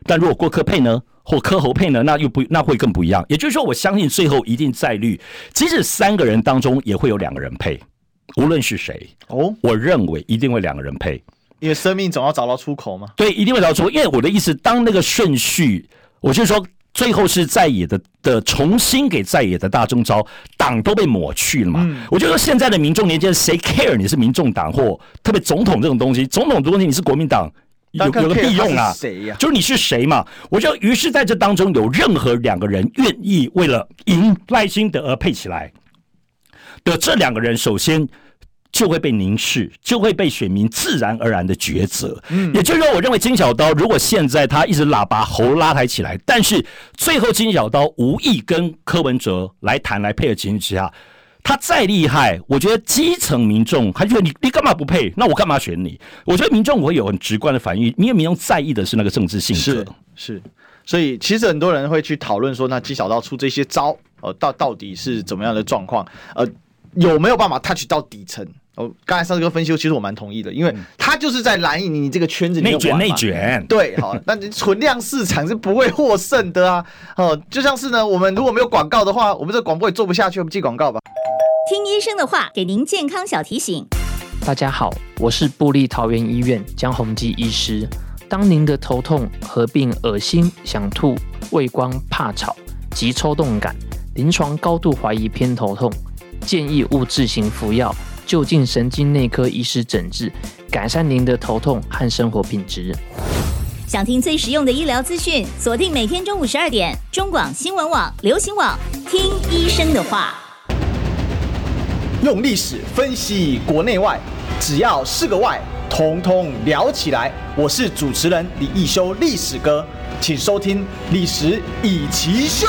但如果郭柯配呢，或柯侯配呢，那又不那会更不一样。也就是说，我相信最后一定再绿，即使三个人当中也会有两个人配，无论是谁哦，我认为一定会两个人配，因为生命总要找到出口嘛。对，一定会找到出口。因为我的意思，当那个顺序，我就是说。最后是在野的的重新给在野的大中招，党都被抹去了嘛？嗯、我就说现在的民众年轻人谁 care 你是民众党或特别总统这种东西？总统的东西你是国民党有有个屁用啊？谁呀？就是你是谁嘛？我就于是在这当中有任何两个人愿意为了赢赖清德而配起来的这两个人，首先。就会被凝视，就会被选民自然而然的抉择。嗯，也就是说，我认为金小刀如果现在他一直喇叭喉拉抬起来，但是最后金小刀无意跟柯文哲来谈来配合情形之下，他再厉害，我觉得基层民众还觉得你你干嘛不配？那我干嘛选你？我觉得民众我会有很直观的反应，因为民众在意的是那个政治性格。是，所以其实很多人会去讨论说，那纪晓道出这些招，呃，到到底是怎么样的状况？呃，有没有办法 touch 到底层？哦，刚才上这个分析，其实我蛮同意的，因为他就是在蓝营你这个圈子里面内卷内卷，对，好，那你存量市场是不会获胜的啊，哦，就像是呢，我们如果没有广告的话，我们这广播也做不下去，我们记广告吧。听医生的话，给您健康小提醒。大家好，我是布利桃园医院江宏基医师。当您的头痛合并恶心、想吐、畏光、怕吵及抽动感，临床高度怀疑偏头痛，建议勿自行服药。就近神经内科医师诊治，改善您的头痛和生活品质。想听最实用的医疗资讯，锁定每天中午十二点，中广新闻网、流行网，听医生的话。用历史分析国内外，只要是个“外”，统统聊起来。我是主持人李易修，历史哥，请收听《历史以奇秀》。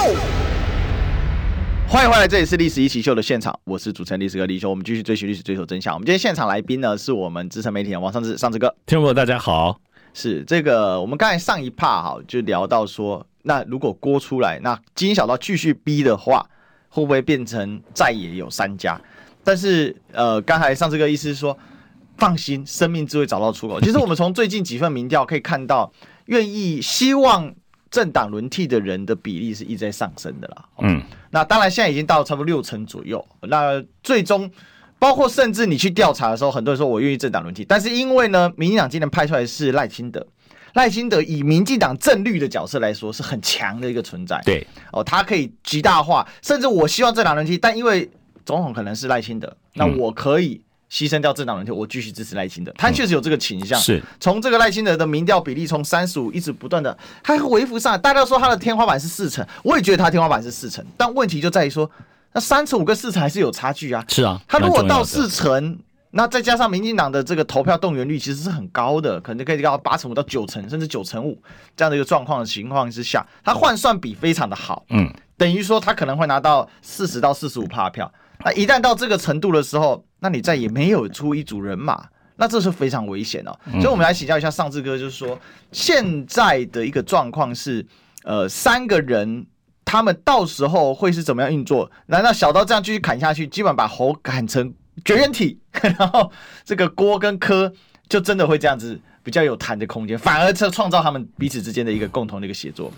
欢迎回来，这里是《历史一起秀》的现场，我是主持人历史哥李修。我们继续追寻历史，追求真相。我们今天现场来宾呢，是我们资深媒体人王尚志，尚志哥。听众朋友大家好，是这个我们刚才上一趴哈，就聊到说，那如果锅出来，那金小刀继续逼的话，会不会变成再也有三家？但是呃，刚才尚志哥意思是说，放心，生命自会找到出口。其实我们从最近几份民调可以看到，愿意希望。政党轮替的人的比例是一直在上升的啦。嗯，那当然现在已经到了差不多六成左右。那最终，包括甚至你去调查的时候，很多人说我愿意政党轮替，但是因为呢，民进党今天派出来是赖清德，赖清德以民进党政绿的角色来说是很强的一个存在。对，哦，他可以极大化，甚至我希望政党轮替，但因为总统可能是赖清德，那我可以。牺牲掉政党轮替，我继续支持赖清德。他确实有这个倾向。是从这个赖清德的民调比例从三十五一直不断的，他微幅上来。大家说他的天花板是四成，我也觉得他天花板是四成。但问题就在于说，那三成五跟四成还是有差距啊。是啊，他如果到四成，那再加上民进党的这个投票动员率其实是很高的，可能可以到八成五到九成，甚至九成五这样的一个状况的情况之下，他换算比非常的好。嗯，等于说他可能会拿到四十到四十五趴票。那一旦到这个程度的时候，那你再也没有出一组人马，那这是非常危险哦。所以，我们来请教一下尚志哥，就是说，现在的一个状况是，呃，三个人他们到时候会是怎么样运作？难道小刀这样继续砍下去，基本把猴砍成绝缘体，然后这个锅跟科就真的会这样子比较有谈的空间，反而是创造他们彼此之间的一个共同的一个协作。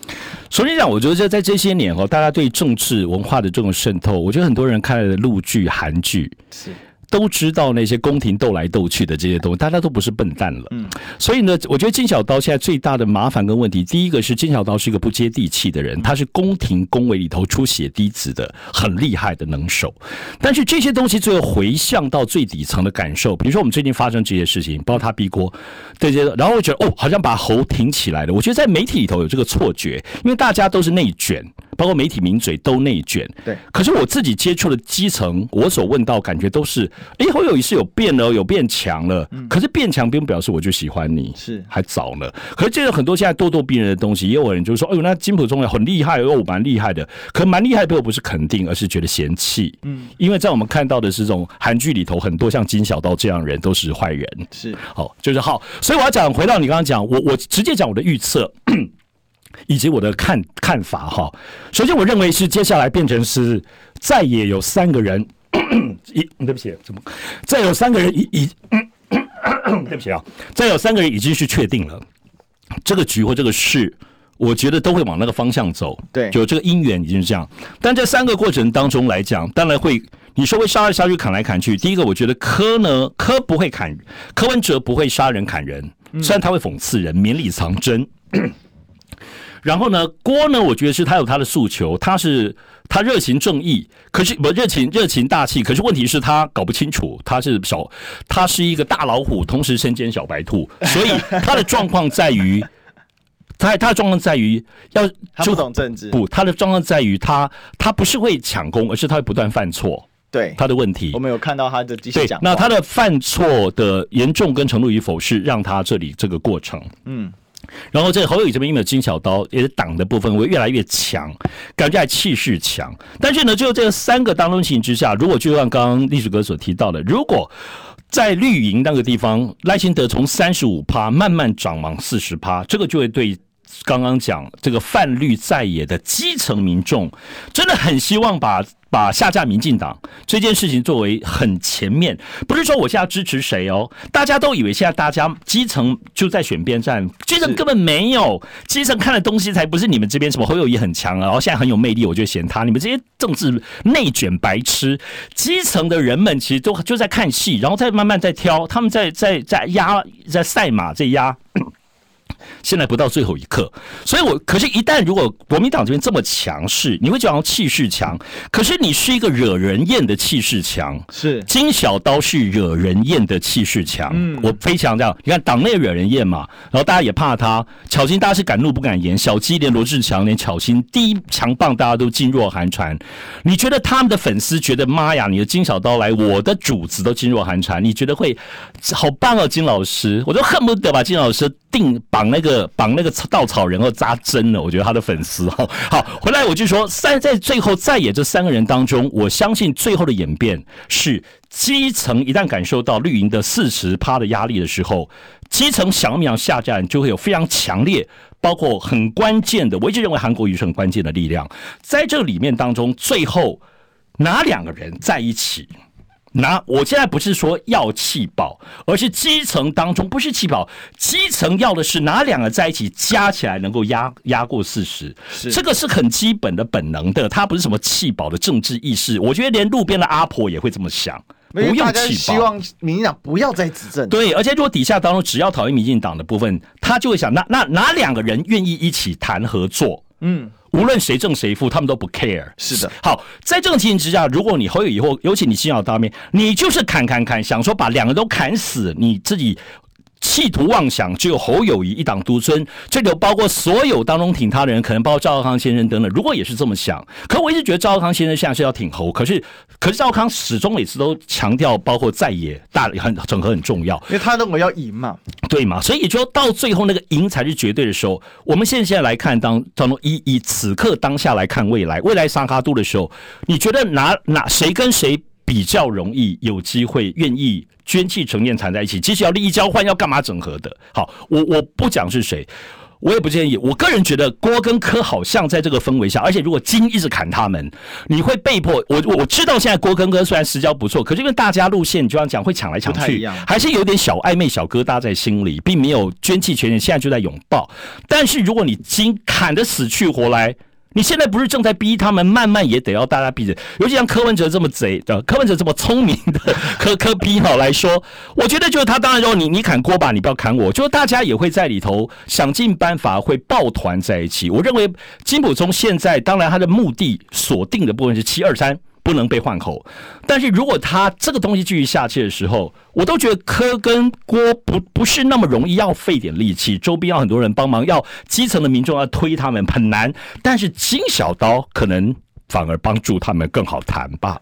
首先讲，我觉得在这些年哦，大家对政治文化的这种渗透，我觉得很多人看了陆剧、韩剧是。都知道那些宫廷斗来斗去的这些东西，大家都不是笨蛋了。嗯，所以呢，我觉得金小刀现在最大的麻烦跟问题，第一个是金小刀是一个不接地气的人，他是宫廷宫闱里头出血滴子的很厉害的能手。但是这些东西最后回向到最底层的感受，比如说我们最近发生这些事情，包括他逼锅这些，然后我觉得哦，好像把喉挺起来了。我觉得在媒体里头有这个错觉，因为大家都是内卷。包括媒体名嘴都内卷，对。可是我自己接触的基层，我所问到感觉都是，哎，侯友谊是有变了，有变强了。嗯。可是变强并不表示我就喜欢你，是还早呢。可是这个很多现在咄咄逼人的东西，也有人就是说，哎呦，那金普中很厉害，哦，蛮厉害的。可蛮厉害的不是肯定，而是觉得嫌弃。嗯。因为在我们看到的是这种韩剧里头，很多像金小刀这样的人都是坏人。是。好，就是好。所以我要讲，回到你刚刚讲，我我直接讲我的预测。以及我的看看法哈，首先我认为是接下来变成是再也有三个人，一对不起，怎么再有三个人已已，对不起啊，再有三个人已经是确定了这个局或这个事，我觉得都会往那个方向走，对，就这个姻缘已经是这样。但这三个过程当中来讲，当然会你说会杀来杀去砍来砍去。第一个，我觉得柯呢，柯不会砍，柯文哲不会杀人砍人，虽然他会讽刺人，绵里藏针。然后呢，郭呢？我觉得是他有他的诉求，他是他热情正义，可是不热情热情大气，可是问题是他搞不清楚，他是小，他是一个大老虎，同时身兼小白兔，所以他的状况在于，他他的状况在于要他不懂政治，不，他的状况在于他他不是会抢功，而是他会不断犯错，对他的问题，我们有看到他的继续讲，那他的犯错的严重跟程度与否是让他这里这个过程，嗯。然后这侯友宜这边因为有金小刀，也是党的部分会越来越强，感觉还气势强。但是呢，就这三个当中情形之下，如果就像刚刚历史哥所提到的，如果在绿营那个地方，赖清德从三十五趴慢慢涨往四十趴，这个就会对刚刚讲这个泛绿在野的基层民众，真的很希望把。把下架民进党这件事情作为很前面，不是说我现在支持谁哦，大家都以为现在大家基层就在选边站，基层根本没有，基层看的东西才不是你们这边什么侯友宜很强啊，然后现在很有魅力，我就嫌他，你们这些政治内卷白痴，基层的人们其实都就在看戏，然后再慢慢在挑，他们在在在压在赛马在压。现在不到最后一刻，所以我可是，一旦如果国民党这边这么强势，你会讲气势强，可是你是一个惹人厌的气势强，是。金小刀是惹人厌的气势强，嗯，我非常这样，你看党内惹人厌嘛，然后大家也怕他，巧心大家是敢怒不敢言，小鸡连罗志强连巧心第一强棒大家都噤若寒蝉，你觉得他们的粉丝觉得妈呀，你的金小刀来，我的主子都噤若寒蝉，你觉得会好棒哦，金老师，我都恨不得把金老师定绑那个绑那个稻草人，然后扎针了。我觉得他的粉丝哈 好，回来我就说三在最后在野这三个人当中，我相信最后的演变是基层一旦感受到绿营的四十趴的压力的时候，基层想不想下战就会有非常强烈，包括很关键的。我一直认为韩国瑜是很关键的力量，在这里面当中，最后哪两个人在一起？那我现在不是说要弃保，而是基层当中不是弃保，基层要的是哪两个在一起加起来能够压压过四十，这个是很基本的本能的，它不是什么弃保的政治意识。我觉得连路边的阿婆也会这么想，不用弃保。希望民进党不要再执政。对，而且如果底下当中只要讨厌民进党的部分，他就会想，那那哪两个人愿意一起谈合作？嗯。无论谁正谁负，他们都不 care。是的，好，在这种情形之下，如果你侯友宜以后，尤其你心要当面，你就是砍砍砍，想说把两个都砍死，你自己。企图妄想，只有侯友谊一党独尊，这就包括所有当中挺他的人，可能包括赵少康先生等等。如果也是这么想，可我一直觉得赵少康先生现在是要挺侯，可是可是赵康始终每次都强调，包括在野大很整合很重要，因为他认为要赢嘛，对嘛？所以也就到最后那个赢才是绝对的时候。我们现在来看当当中以以此刻当下来看未来，未来三脚督的时候，你觉得哪哪谁跟谁比较容易有机会愿意？捐弃成念缠在一起，其实要利益交换，要干嘛整合的？好，我我不讲是谁，我也不建议。我个人觉得郭跟柯好像在这个氛围下，而且如果金一直砍他们，你会被迫。我我知道现在郭跟柯虽然私交不错，可是因为大家路线就像讲会抢来抢去，还是有点小暧昧、小疙瘩在心里，并没有捐弃权限，现在就在拥抱。但是如果你金砍得死去活来，你现在不是正在逼他们，慢慢也得要大家逼着。尤其像柯文哲这么贼的，柯文哲这么聪明的 柯柯 P 好来说，我觉得就是他当然说你你砍锅吧，你不要砍我，就是大家也会在里头想尽办法会抱团在一起。我认为金普聪现在当然他的目的锁定的部分是七二三。不能被换口，但是如果他这个东西继续下去的时候，我都觉得柯跟郭不不是那么容易，要费点力气，周边要很多人帮忙，要基层的民众要推他们很难，但是金小刀可能反而帮助他们更好谈吧。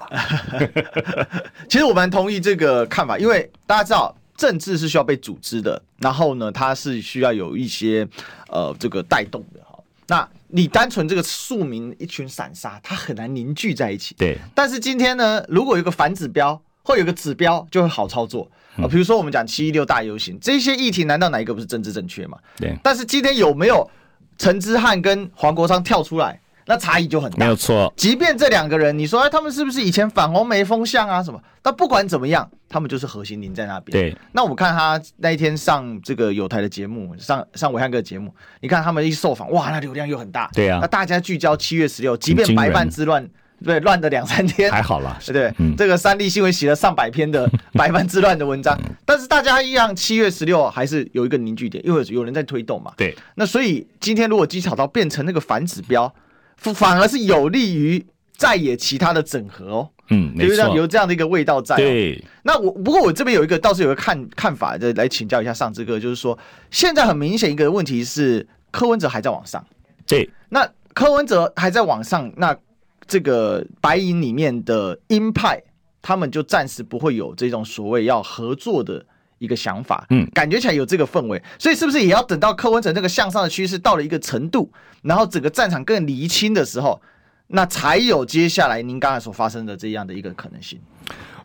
其实我蛮同意这个看法，因为大家知道政治是需要被组织的，然后呢，它是需要有一些呃这个带动的。那你单纯这个庶民一群散沙，它很难凝聚在一起。对。但是今天呢，如果有个反指标，或有个指标，就会好操作啊。比如说我们讲七一六大游行，这些议题难道哪一个不是政治正确吗？对。但是今天有没有陈之汉跟黄国昌跳出来？那差异就很大。没有错。即便这两个人，你说哎，他们是不是以前反红梅风向啊什么？但不管怎么样，他们就是核心零在那边。对。那我看他那一天上这个有台的节目，上上伟汉哥的节目，你看他们一受访，哇，那流量又很大。对啊。那大家聚焦七月十六，即便白饭之乱，对，乱的两三天还好了，对 对？嗯。这个三立新闻写了上百篇的 百般之乱的文章，但是大家一样，七月十六还是有一个凝聚点，因为有人在推动嘛。对。那所以今天如果基草刀变成那个反指标。反而是有利于在野其他的整合哦，嗯，没错，有这样的一个味道在。对，那我不过我这边有一个倒是有个看看法的，来请教一下上志哥，就是说现在很明显一个问题是柯文哲还在往上，对，那柯文哲还在往上，那这个白银里面的鹰派，他们就暂时不会有这种所谓要合作的。一个想法，嗯，感觉起来有这个氛围，所以是不是也要等到柯文哲这个向上的趋势到了一个程度，然后整个战场更厘清的时候，那才有接下来您刚才所发生的这样的一个可能性？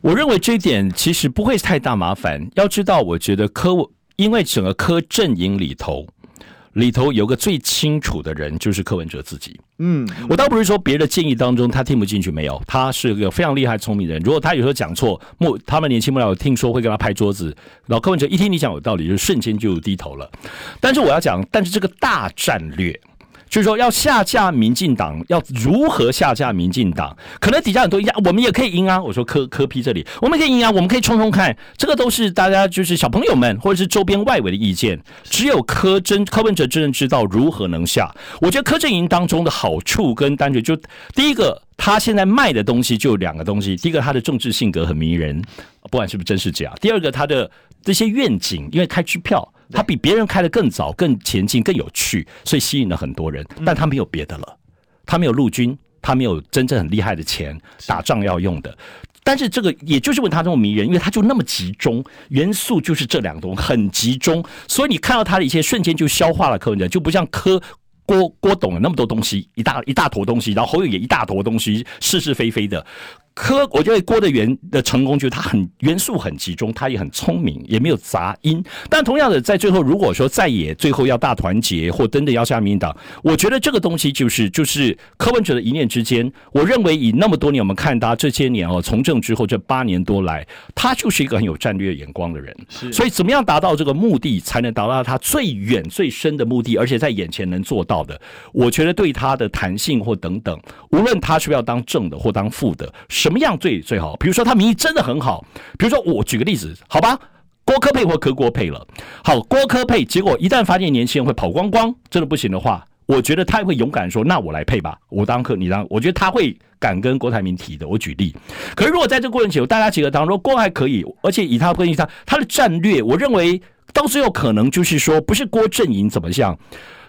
我认为这一点其实不会太大麻烦。要知道，我觉得柯，因为整个柯阵营里头。里头有个最清楚的人，就是柯文哲自己。嗯，我倒不是说别的建议当中他听不进去，没有，他是个非常厉害聪明的人。如果他有时候讲错，幕他们年轻幕僚听说会跟他拍桌子，然后柯文哲一听你讲有道理，就瞬间就低头了。但是我要讲，但是这个大战略。就是说，要下架民进党，要如何下架民进党？可能底下很多意见，我们也可以赢啊。我说柯柯批这里，我们可以赢啊，我们可以冲冲看。这个都是大家就是小朋友们或者是周边外围的意见。只有柯真柯文哲真正知道如何能下。我觉得柯阵营当中的好处跟单纯，就第一个，他现在卖的东西就两个东西。第一个，他的政治性格很迷人，不管是不是真是假。第二个，他的这些愿景，因为开支票。他比别人开的更早、更前进、更有趣，所以吸引了很多人。但他没有别的了，他没有陆军，他没有真正很厉害的钱打仗要用的。但是这个也就是为他这么迷人，因为他就那么集中，元素就是这两个东西很集中，所以你看到他的一些瞬间就消化了柯文哲，就不像柯郭郭董了那么多东西，一大一大坨东西，然后侯友也一大坨东西，是是非非的。柯，我觉得郭的元的成功就是他很元素很集中，他也很聪明，也没有杂音。但同样的，在最后如果说再也最后要大团结或真的要下民进党，我觉得这个东西就是就是柯文哲的一念之间。我认为以那么多年我们看他这些年哦，从政之后这八年多来，他就是一个很有战略眼光的人。是，所以怎么样达到这个目的，才能达到他最远最深的目的，而且在眼前能做到的？我觉得对他的弹性或等等，无论他是不是要当正的或当副的，什么样最最好？比如说他名义真的很好，比如说我举个例子，好吧，郭科配或柯郭配了，好，郭科配，结果一旦发现年轻人会跑光光，真的不行的话，我觉得他会勇敢说，那我来配吧，我当柯，你当，我觉得他会敢跟郭台铭提的。我举例，可是如果在这个过程中，大家几个当中，郭还可以，而且以他关系他他的战略，我认为到最后可能就是说，不是郭阵营怎么样。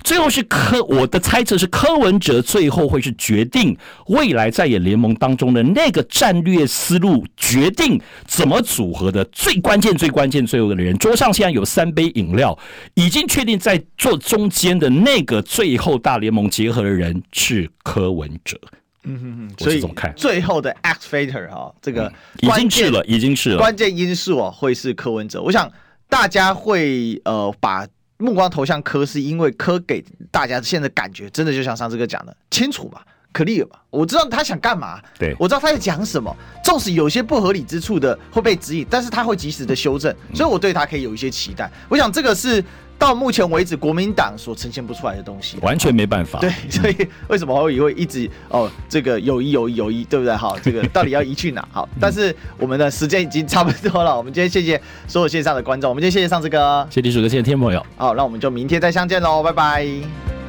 最后是柯，我的猜测是柯文哲最后会是决定未来在野联盟当中的那个战略思路，决定怎么组合的最关键、最关键、最后的人。桌上现在有三杯饮料，已经确定在做中间的那个最后大联盟结合的人是柯文哲。嗯哼哼，所以怎么看？最后的 X Factor 哈，这个已经是了，已经是了。关键因素哦，会是柯文哲。我想大家会呃把。目光投向科，是因为科给大家现在感觉，真的就像上次哥讲的，清楚嘛，clear 嘛，我知道他想干嘛，对，我知道他在讲什么，纵使有些不合理之处的会被指引，但是他会及时的修正，所以我对他可以有一些期待。我想这个是。到目前为止，国民党所呈现不出来的东西，完全没办法。对，所以为什么会会一直哦，这个有一有一有一，对不对？好，这个 到底要移去哪？好，但是我们的时间已经差不多了。我们今天谢谢所有线上的观众，我们今天谢谢上次哥，谢谢李叔哥，谢谢天朋友。好，那我们就明天再相见喽，拜拜。